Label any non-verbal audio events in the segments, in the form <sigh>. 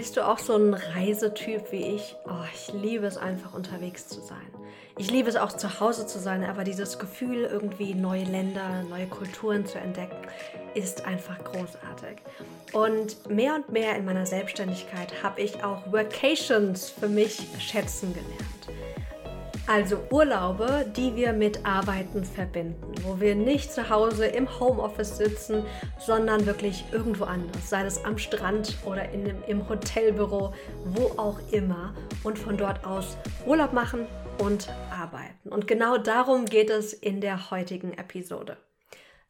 Bist du auch so ein Reisetyp wie ich? Oh, ich liebe es einfach unterwegs zu sein. Ich liebe es auch zu Hause zu sein, aber dieses Gefühl, irgendwie neue Länder, neue Kulturen zu entdecken, ist einfach großartig. Und mehr und mehr in meiner Selbstständigkeit habe ich auch Workations für mich schätzen gelernt. Also Urlaube, die wir mit Arbeiten verbinden, wo wir nicht zu Hause im Homeoffice sitzen, sondern wirklich irgendwo anders, sei es am Strand oder in dem, im Hotelbüro, wo auch immer und von dort aus Urlaub machen und arbeiten. Und genau darum geht es in der heutigen Episode.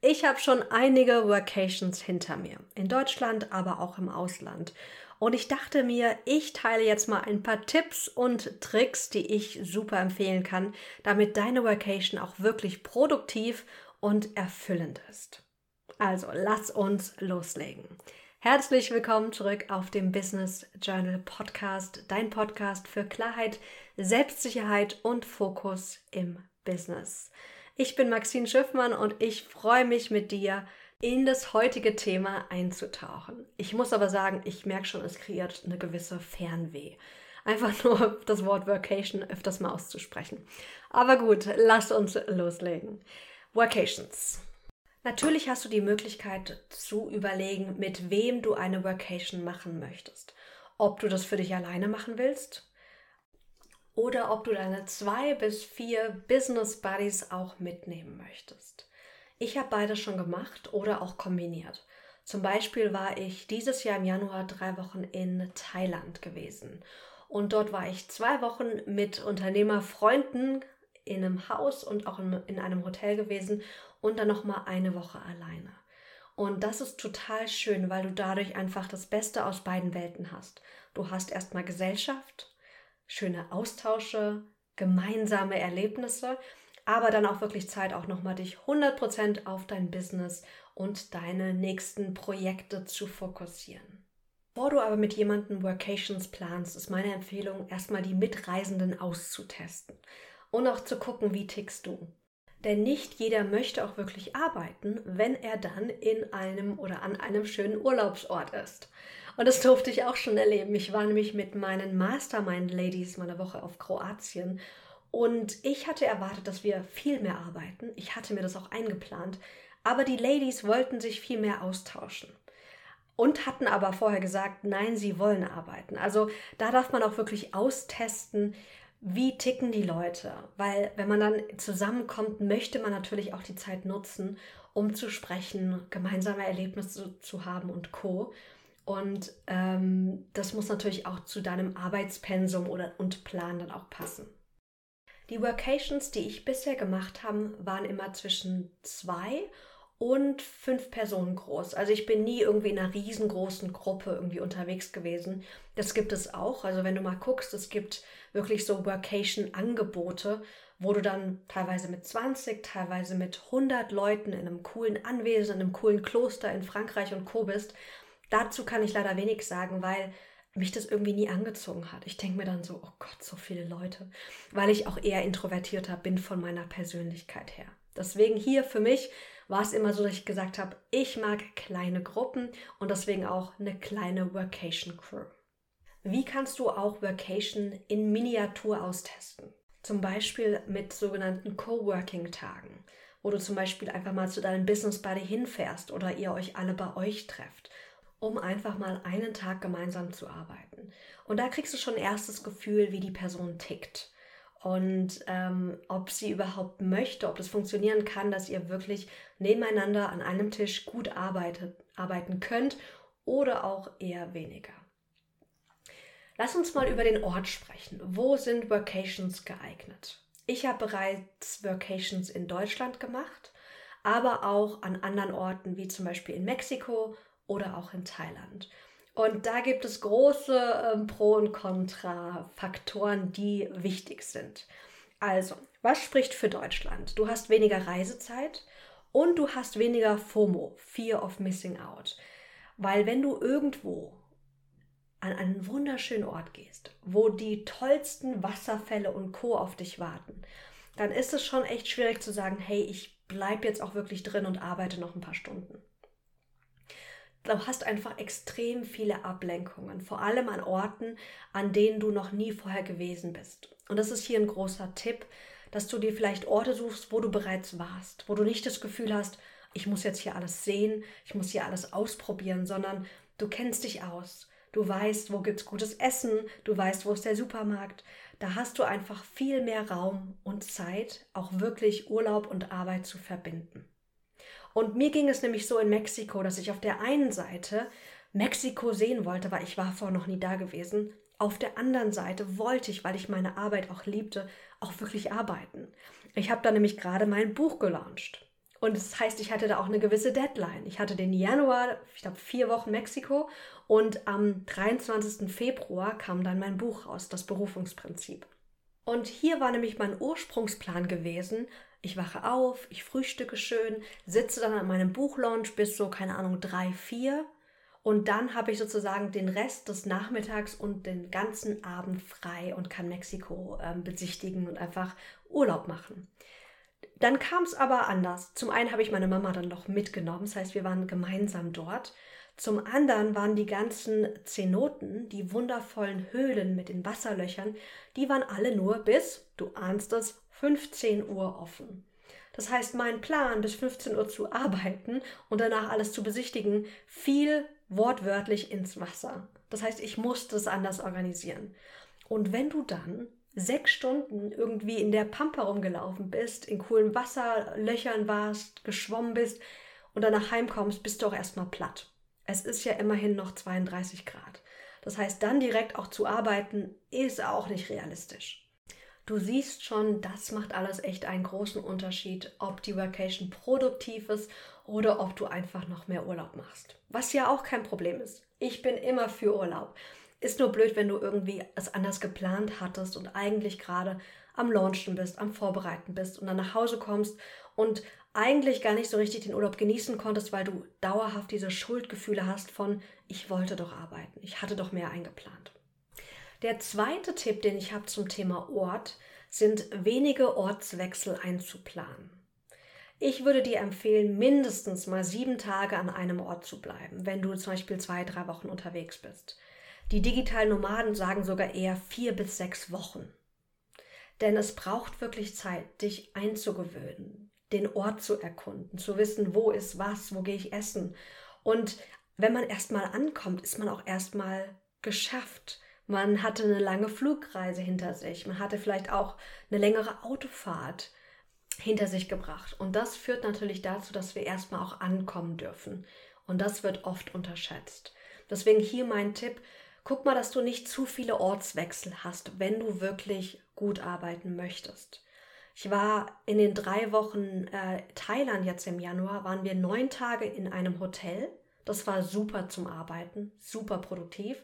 Ich habe schon einige Workations hinter mir, in Deutschland, aber auch im Ausland. Und ich dachte mir, ich teile jetzt mal ein paar Tipps und Tricks, die ich super empfehlen kann, damit deine Vacation auch wirklich produktiv und erfüllend ist. Also, lass uns loslegen. Herzlich willkommen zurück auf dem Business Journal Podcast, dein Podcast für Klarheit, Selbstsicherheit und Fokus im Business. Ich bin Maxine Schiffmann und ich freue mich mit dir in das heutige Thema einzutauchen. Ich muss aber sagen, ich merke schon, es kreiert eine gewisse Fernweh. Einfach nur das Wort Workation öfters mal auszusprechen. Aber gut, lass uns loslegen. Workations. Natürlich hast du die Möglichkeit zu überlegen, mit wem du eine Workation machen möchtest. Ob du das für dich alleine machen willst oder ob du deine zwei bis vier Business Buddies auch mitnehmen möchtest. Ich habe beides schon gemacht oder auch kombiniert. Zum Beispiel war ich dieses Jahr im Januar drei Wochen in Thailand gewesen. Und dort war ich zwei Wochen mit Unternehmerfreunden in einem Haus und auch in, einem Hotel gewesen und dann nochmal eine Woche alleine. Und das ist total schön, weil du dadurch einfach das Beste aus beiden Welten hast. Du hast erstmal Gesellschaft, schöne Austausche, gemeinsame Erlebnisse aber dann auch wirklich Zeit, auch nochmal dich 100% auf dein Business und deine nächsten Projekte zu fokussieren. Bevor du aber mit jemandem Workations planst, ist meine Empfehlung, erstmal die Mitreisenden auszutesten und auch zu gucken, wie tickst du. Denn nicht jeder möchte auch wirklich arbeiten, wenn er dann in einem oder an einem schönen Urlaubsort ist. Und das durfte ich auch schon erleben. Ich war nämlich mit meinen Mastermind-Ladies mal eine Woche auf Kroatien und ich hatte erwartet, dass wir viel mehr arbeiten. Ich hatte mir das auch eingeplant. Aber die Ladies wollten sich viel mehr austauschen. Und hatten aber vorher gesagt, nein, sie wollen arbeiten. Also da darf man auch wirklich austesten, wie ticken die Leute. Weil wenn man dann zusammenkommt, möchte man natürlich auch die Zeit nutzen, um zu sprechen, gemeinsame Erlebnisse zu haben und co. Und ähm, das muss natürlich auch zu deinem Arbeitspensum oder, und Plan dann auch passen. Die Workations, die ich bisher gemacht habe, waren immer zwischen zwei und fünf Personen groß. Also ich bin nie irgendwie in einer riesengroßen Gruppe irgendwie unterwegs gewesen. Das gibt es auch. Also wenn du mal guckst, es gibt wirklich so Workation-Angebote, wo du dann teilweise mit 20, teilweise mit 100 Leuten in einem coolen Anwesen, in einem coolen Kloster in Frankreich und Co. bist. Dazu kann ich leider wenig sagen, weil mich das irgendwie nie angezogen hat. Ich denke mir dann so, oh Gott, so viele Leute, weil ich auch eher introvertierter bin von meiner Persönlichkeit her. Deswegen hier für mich war es immer so, dass ich gesagt habe, ich mag kleine Gruppen und deswegen auch eine kleine Workation Crew. Wie kannst du auch Workation in Miniatur austesten? Zum Beispiel mit sogenannten Coworking-Tagen, wo du zum Beispiel einfach mal zu deinem Business Buddy hinfährst oder ihr euch alle bei euch trefft um einfach mal einen Tag gemeinsam zu arbeiten. Und da kriegst du schon ein erstes Gefühl, wie die Person tickt und ähm, ob sie überhaupt möchte, ob das funktionieren kann, dass ihr wirklich nebeneinander an einem Tisch gut arbeitet, arbeiten könnt oder auch eher weniger. Lass uns mal über den Ort sprechen. Wo sind Workations geeignet? Ich habe bereits Workations in Deutschland gemacht, aber auch an anderen Orten wie zum Beispiel in Mexiko oder auch in Thailand. Und da gibt es große ähm, Pro- und Contra-Faktoren, die wichtig sind. Also, was spricht für Deutschland? Du hast weniger Reisezeit und du hast weniger FOMO, Fear of Missing Out. Weil wenn du irgendwo an einen wunderschönen Ort gehst, wo die tollsten Wasserfälle und Co auf dich warten, dann ist es schon echt schwierig zu sagen, hey, ich bleibe jetzt auch wirklich drin und arbeite noch ein paar Stunden. Du hast einfach extrem viele Ablenkungen, vor allem an Orten, an denen du noch nie vorher gewesen bist. Und das ist hier ein großer Tipp, dass du dir vielleicht Orte suchst, wo du bereits warst, wo du nicht das Gefühl hast, ich muss jetzt hier alles sehen, ich muss hier alles ausprobieren, sondern du kennst dich aus. Du weißt, wo gibt es gutes Essen, du weißt, wo ist der Supermarkt. Da hast du einfach viel mehr Raum und Zeit, auch wirklich Urlaub und Arbeit zu verbinden. Und mir ging es nämlich so in Mexiko, dass ich auf der einen Seite Mexiko sehen wollte, weil ich war vorher noch nie da gewesen. Auf der anderen Seite wollte ich, weil ich meine Arbeit auch liebte, auch wirklich arbeiten. Ich habe da nämlich gerade mein Buch gelauncht. Und das heißt, ich hatte da auch eine gewisse Deadline. Ich hatte den Januar, ich glaube, vier Wochen Mexiko und am 23. Februar kam dann mein Buch raus, das Berufungsprinzip. Und hier war nämlich mein Ursprungsplan gewesen, ich wache auf, ich frühstücke schön, sitze dann an meinem Buchlaunch bis so, keine Ahnung, drei, vier. Und dann habe ich sozusagen den Rest des Nachmittags und den ganzen Abend frei und kann Mexiko äh, besichtigen und einfach Urlaub machen. Dann kam es aber anders. Zum einen habe ich meine Mama dann noch mitgenommen, das heißt, wir waren gemeinsam dort. Zum anderen waren die ganzen Zenoten, die wundervollen Höhlen mit den Wasserlöchern, die waren alle nur bis, du ahnst es, 15 Uhr offen. Das heißt, mein Plan, bis 15 Uhr zu arbeiten und danach alles zu besichtigen, fiel wortwörtlich ins Wasser. Das heißt, ich musste es anders organisieren. Und wenn du dann sechs Stunden irgendwie in der Pampa rumgelaufen bist, in coolen Wasserlöchern warst, geschwommen bist und danach heimkommst, bist du auch erstmal platt. Es ist ja immerhin noch 32 Grad. Das heißt, dann direkt auch zu arbeiten, ist auch nicht realistisch. Du siehst schon, das macht alles echt einen großen Unterschied, ob die Vacation produktiv ist oder ob du einfach noch mehr Urlaub machst. Was ja auch kein Problem ist. Ich bin immer für Urlaub. Ist nur blöd, wenn du irgendwie es anders geplant hattest und eigentlich gerade am Launchen bist, am Vorbereiten bist und dann nach Hause kommst und eigentlich gar nicht so richtig den Urlaub genießen konntest, weil du dauerhaft diese Schuldgefühle hast von, ich wollte doch arbeiten, ich hatte doch mehr eingeplant. Der zweite Tipp, den ich habe zum Thema Ort, sind wenige Ortswechsel einzuplanen. Ich würde dir empfehlen, mindestens mal sieben Tage an einem Ort zu bleiben, wenn du zum Beispiel zwei, drei Wochen unterwegs bist. Die digitalen Nomaden sagen sogar eher vier bis sechs Wochen. Denn es braucht wirklich Zeit, dich einzugewöhnen, den Ort zu erkunden, zu wissen, wo ist was, wo gehe ich essen. Und wenn man erstmal ankommt, ist man auch erstmal geschafft. Man hatte eine lange Flugreise hinter sich. Man hatte vielleicht auch eine längere Autofahrt hinter sich gebracht. Und das führt natürlich dazu, dass wir erstmal auch ankommen dürfen. Und das wird oft unterschätzt. Deswegen hier mein Tipp, guck mal, dass du nicht zu viele Ortswechsel hast, wenn du wirklich gut arbeiten möchtest. Ich war in den drei Wochen äh, Thailand jetzt im Januar, waren wir neun Tage in einem Hotel. Das war super zum Arbeiten, super produktiv.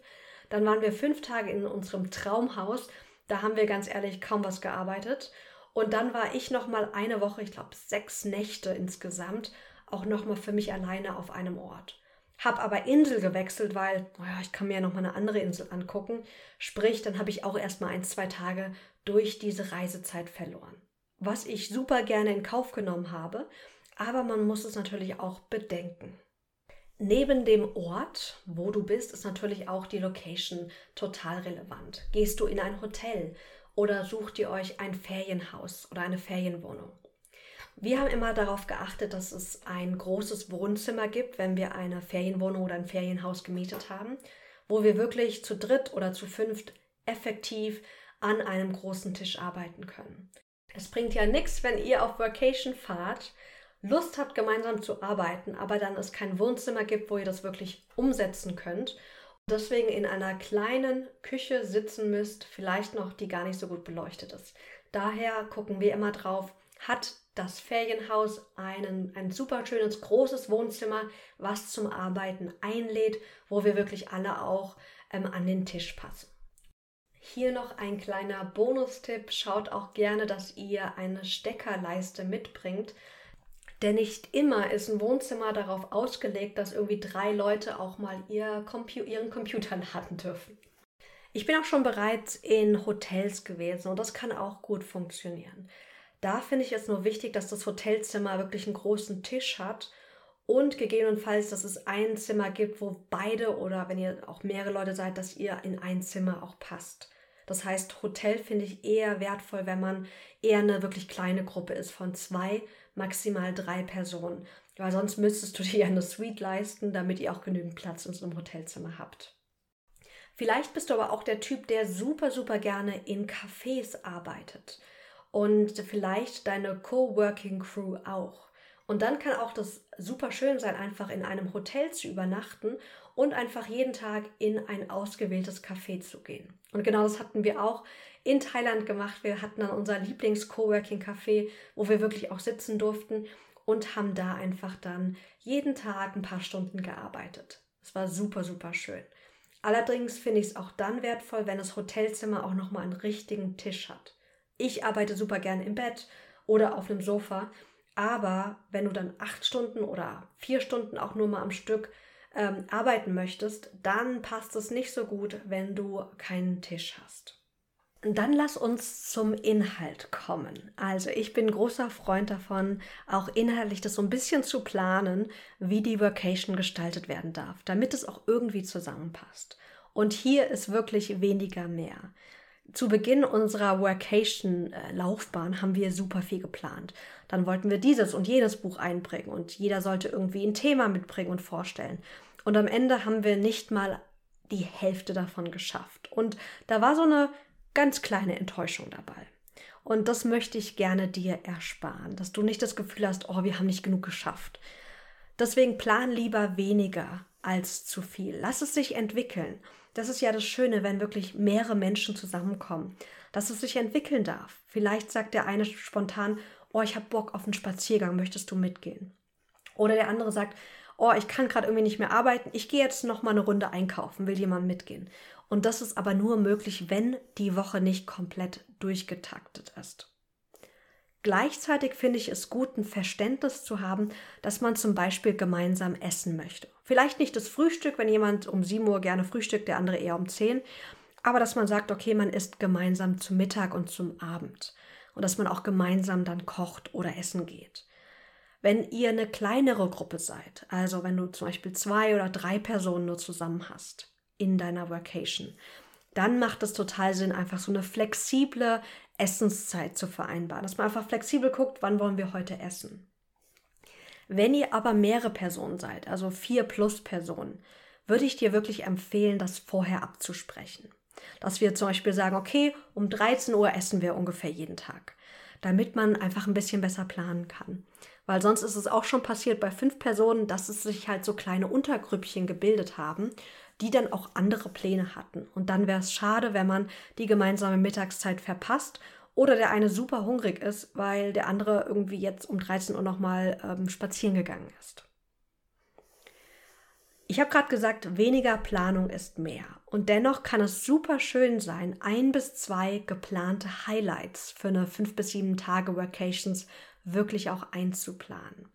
Dann waren wir fünf Tage in unserem Traumhaus. Da haben wir ganz ehrlich kaum was gearbeitet. Und dann war ich noch mal eine Woche, ich glaube sechs Nächte insgesamt, auch noch mal für mich alleine auf einem Ort. Hab aber Insel gewechselt, weil naja, ich kann mir ja noch mal eine andere Insel angucken. Sprich, dann habe ich auch erst mal ein, zwei Tage durch diese Reisezeit verloren. Was ich super gerne in Kauf genommen habe, aber man muss es natürlich auch bedenken. Neben dem Ort, wo du bist, ist natürlich auch die Location total relevant. Gehst du in ein Hotel oder sucht ihr euch ein Ferienhaus oder eine Ferienwohnung? Wir haben immer darauf geachtet, dass es ein großes Wohnzimmer gibt, wenn wir eine Ferienwohnung oder ein Ferienhaus gemietet haben, wo wir wirklich zu dritt oder zu fünft effektiv an einem großen Tisch arbeiten können. Es bringt ja nichts, wenn ihr auf Vacation fahrt Lust habt, gemeinsam zu arbeiten, aber dann es kein Wohnzimmer gibt, wo ihr das wirklich umsetzen könnt. Deswegen in einer kleinen Küche sitzen müsst, vielleicht noch, die gar nicht so gut beleuchtet ist. Daher gucken wir immer drauf, hat das Ferienhaus einen, ein super schönes großes Wohnzimmer, was zum Arbeiten einlädt, wo wir wirklich alle auch ähm, an den Tisch passen. Hier noch ein kleiner Bonustipp. Schaut auch gerne, dass ihr eine Steckerleiste mitbringt, denn nicht immer ist ein Wohnzimmer darauf ausgelegt, dass irgendwie drei Leute auch mal ihr Compu ihren Computer laden <laughs> dürfen. Ich bin auch schon bereits in Hotels gewesen und das kann auch gut funktionieren. Da finde ich es nur wichtig, dass das Hotelzimmer wirklich einen großen Tisch hat und gegebenenfalls, dass es ein Zimmer gibt, wo beide oder wenn ihr auch mehrere Leute seid, dass ihr in ein Zimmer auch passt. Das heißt, Hotel finde ich eher wertvoll, wenn man eher eine wirklich kleine Gruppe ist von zwei, maximal drei Personen. Weil sonst müsstest du dir eine Suite leisten, damit ihr auch genügend Platz in so einem Hotelzimmer habt. Vielleicht bist du aber auch der Typ, der super, super gerne in Cafés arbeitet. Und vielleicht deine Coworking Crew auch. Und dann kann auch das super schön sein, einfach in einem Hotel zu übernachten und einfach jeden Tag in ein ausgewähltes Café zu gehen. Und genau das hatten wir auch in Thailand gemacht. Wir hatten dann unser Lieblings-Coworking-Café, wo wir wirklich auch sitzen durften und haben da einfach dann jeden Tag ein paar Stunden gearbeitet. Es war super, super schön. Allerdings finde ich es auch dann wertvoll, wenn das Hotelzimmer auch nochmal einen richtigen Tisch hat. Ich arbeite super gerne im Bett oder auf einem Sofa aber wenn du dann acht Stunden oder vier Stunden auch nur mal am Stück ähm, arbeiten möchtest, dann passt es nicht so gut, wenn du keinen Tisch hast. Dann lass uns zum Inhalt kommen. Also ich bin großer Freund davon, auch inhaltlich das so ein bisschen zu planen, wie die Vacation gestaltet werden darf, damit es auch irgendwie zusammenpasst. Und hier ist wirklich weniger mehr zu Beginn unserer Workation-Laufbahn haben wir super viel geplant. Dann wollten wir dieses und jenes Buch einbringen und jeder sollte irgendwie ein Thema mitbringen und vorstellen. Und am Ende haben wir nicht mal die Hälfte davon geschafft. Und da war so eine ganz kleine Enttäuschung dabei. Und das möchte ich gerne dir ersparen, dass du nicht das Gefühl hast, oh, wir haben nicht genug geschafft. Deswegen plan lieber weniger als zu viel. Lass es sich entwickeln. Das ist ja das Schöne, wenn wirklich mehrere Menschen zusammenkommen, dass es sich entwickeln darf. Vielleicht sagt der eine spontan, oh, ich habe Bock auf einen Spaziergang, möchtest du mitgehen? Oder der andere sagt, oh, ich kann gerade irgendwie nicht mehr arbeiten, ich gehe jetzt noch mal eine Runde einkaufen, will jemand mitgehen? Und das ist aber nur möglich, wenn die Woche nicht komplett durchgetaktet ist. Gleichzeitig finde ich es gut, ein Verständnis zu haben, dass man zum Beispiel gemeinsam essen möchte. Vielleicht nicht das Frühstück, wenn jemand um 7 Uhr gerne frühstückt, der andere eher um 10, aber dass man sagt, okay, man isst gemeinsam zum Mittag und zum Abend und dass man auch gemeinsam dann kocht oder essen geht. Wenn ihr eine kleinere Gruppe seid, also wenn du zum Beispiel zwei oder drei Personen nur zusammen hast in deiner Vacation, dann macht es total Sinn, einfach so eine flexible Essenszeit zu vereinbaren. Dass man einfach flexibel guckt, wann wollen wir heute essen. Wenn ihr aber mehrere Personen seid, also vier plus Personen, würde ich dir wirklich empfehlen, das vorher abzusprechen. Dass wir zum Beispiel sagen, okay, um 13 Uhr essen wir ungefähr jeden Tag, damit man einfach ein bisschen besser planen kann. Weil sonst ist es auch schon passiert bei fünf Personen, dass es sich halt so kleine Untergrüppchen gebildet haben die dann auch andere Pläne hatten. Und dann wäre es schade, wenn man die gemeinsame Mittagszeit verpasst oder der eine super hungrig ist, weil der andere irgendwie jetzt um 13 Uhr nochmal ähm, spazieren gegangen ist. Ich habe gerade gesagt, weniger Planung ist mehr. Und dennoch kann es super schön sein, ein bis zwei geplante Highlights für eine fünf bis sieben Tage Vacations wirklich auch einzuplanen.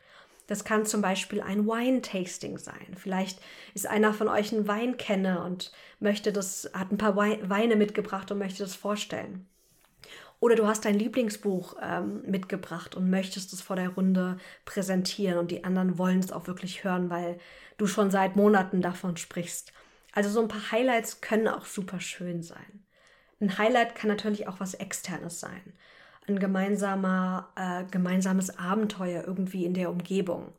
Das kann zum Beispiel ein Wine-Tasting sein. Vielleicht ist einer von euch ein Weinkenner und möchte das, hat ein paar Weine mitgebracht und möchte das vorstellen. Oder du hast dein Lieblingsbuch ähm, mitgebracht und möchtest es vor der Runde präsentieren und die anderen wollen es auch wirklich hören, weil du schon seit Monaten davon sprichst. Also so ein paar Highlights können auch super schön sein. Ein Highlight kann natürlich auch was Externes sein ein gemeinsamer, äh, gemeinsames Abenteuer irgendwie in der Umgebung.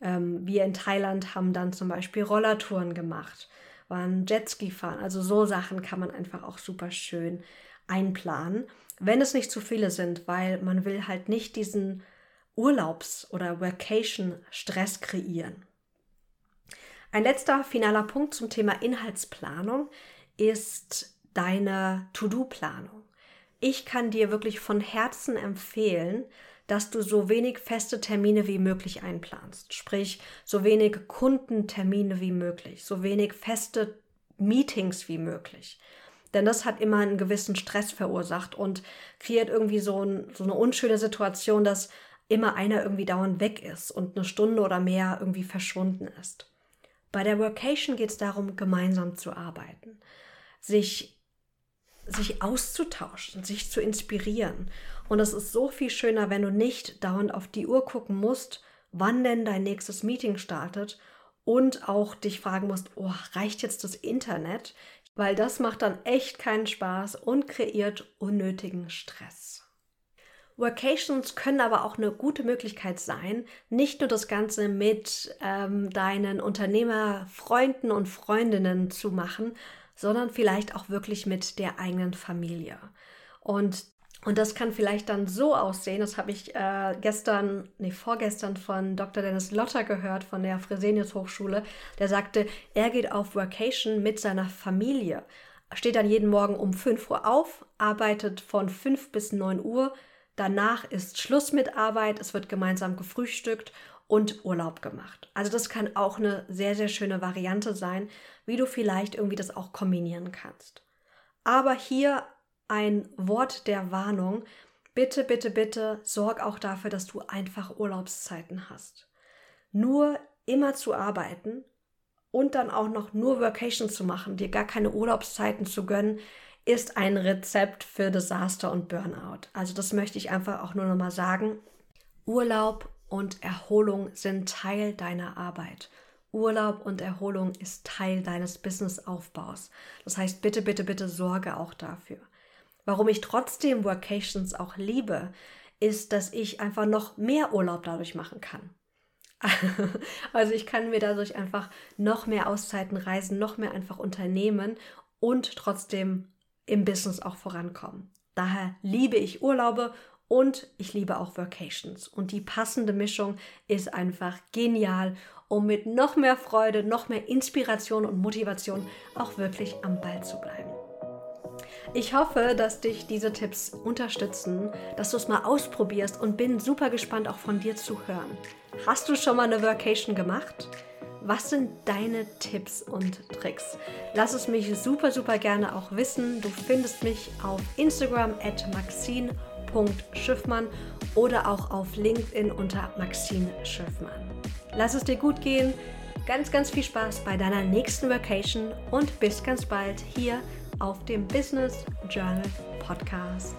Ähm, wir in Thailand haben dann zum Beispiel Rollertouren gemacht, waren Jetski fahren. Also so Sachen kann man einfach auch super schön einplanen, wenn es nicht zu viele sind, weil man will halt nicht diesen Urlaubs- oder Vacation-Stress kreieren. Ein letzter finaler Punkt zum Thema Inhaltsplanung ist deine To-Do-Planung ich kann dir wirklich von Herzen empfehlen, dass du so wenig feste Termine wie möglich einplanst. Sprich, so wenig Kundentermine wie möglich, so wenig feste Meetings wie möglich. Denn das hat immer einen gewissen Stress verursacht und kreiert irgendwie so, ein, so eine unschöne Situation, dass immer einer irgendwie dauernd weg ist und eine Stunde oder mehr irgendwie verschwunden ist. Bei der Workation geht es darum, gemeinsam zu arbeiten, sich sich auszutauschen, sich zu inspirieren. Und es ist so viel schöner, wenn du nicht dauernd auf die Uhr gucken musst, wann denn dein nächstes Meeting startet und auch dich fragen musst, oh, reicht jetzt das Internet? Weil das macht dann echt keinen Spaß und kreiert unnötigen Stress. Workations können aber auch eine gute Möglichkeit sein, nicht nur das Ganze mit ähm, deinen Unternehmerfreunden und Freundinnen zu machen, sondern vielleicht auch wirklich mit der eigenen Familie. Und, und das kann vielleicht dann so aussehen, das habe ich äh, gestern, nee, vorgestern von Dr. Dennis Lotter gehört von der Fresenius Hochschule, der sagte, er geht auf Workation mit seiner Familie, steht dann jeden Morgen um 5 Uhr auf, arbeitet von 5 bis 9 Uhr, Danach ist Schluss mit Arbeit, es wird gemeinsam gefrühstückt und Urlaub gemacht. Also das kann auch eine sehr, sehr schöne Variante sein, wie du vielleicht irgendwie das auch kombinieren kannst. Aber hier ein Wort der Warnung. Bitte, bitte, bitte sorg auch dafür, dass du einfach Urlaubszeiten hast. Nur immer zu arbeiten und dann auch noch nur Vacation zu machen, dir gar keine Urlaubszeiten zu gönnen, ist ein Rezept für Desaster und Burnout. Also das möchte ich einfach auch nur noch mal sagen. Urlaub und Erholung sind Teil deiner Arbeit. Urlaub und Erholung ist Teil deines Businessaufbaus. Das heißt, bitte, bitte, bitte sorge auch dafür. Warum ich trotzdem Workations auch liebe, ist, dass ich einfach noch mehr Urlaub dadurch machen kann. <laughs> also ich kann mir dadurch einfach noch mehr Auszeiten reisen, noch mehr einfach unternehmen und trotzdem im Business auch vorankommen. Daher liebe ich Urlaube und ich liebe auch Vacations. Und die passende Mischung ist einfach genial, um mit noch mehr Freude, noch mehr Inspiration und Motivation auch wirklich am Ball zu bleiben. Ich hoffe, dass dich diese Tipps unterstützen, dass du es mal ausprobierst und bin super gespannt auch von dir zu hören. Hast du schon mal eine Vacation gemacht? Was sind deine Tipps und Tricks? Lass es mich super, super gerne auch wissen. Du findest mich auf Instagram at maxine.schiffmann oder auch auf LinkedIn unter Maxine Schiffmann. Lass es dir gut gehen. Ganz, ganz viel Spaß bei deiner nächsten Vacation und bis ganz bald hier auf dem Business Journal Podcast.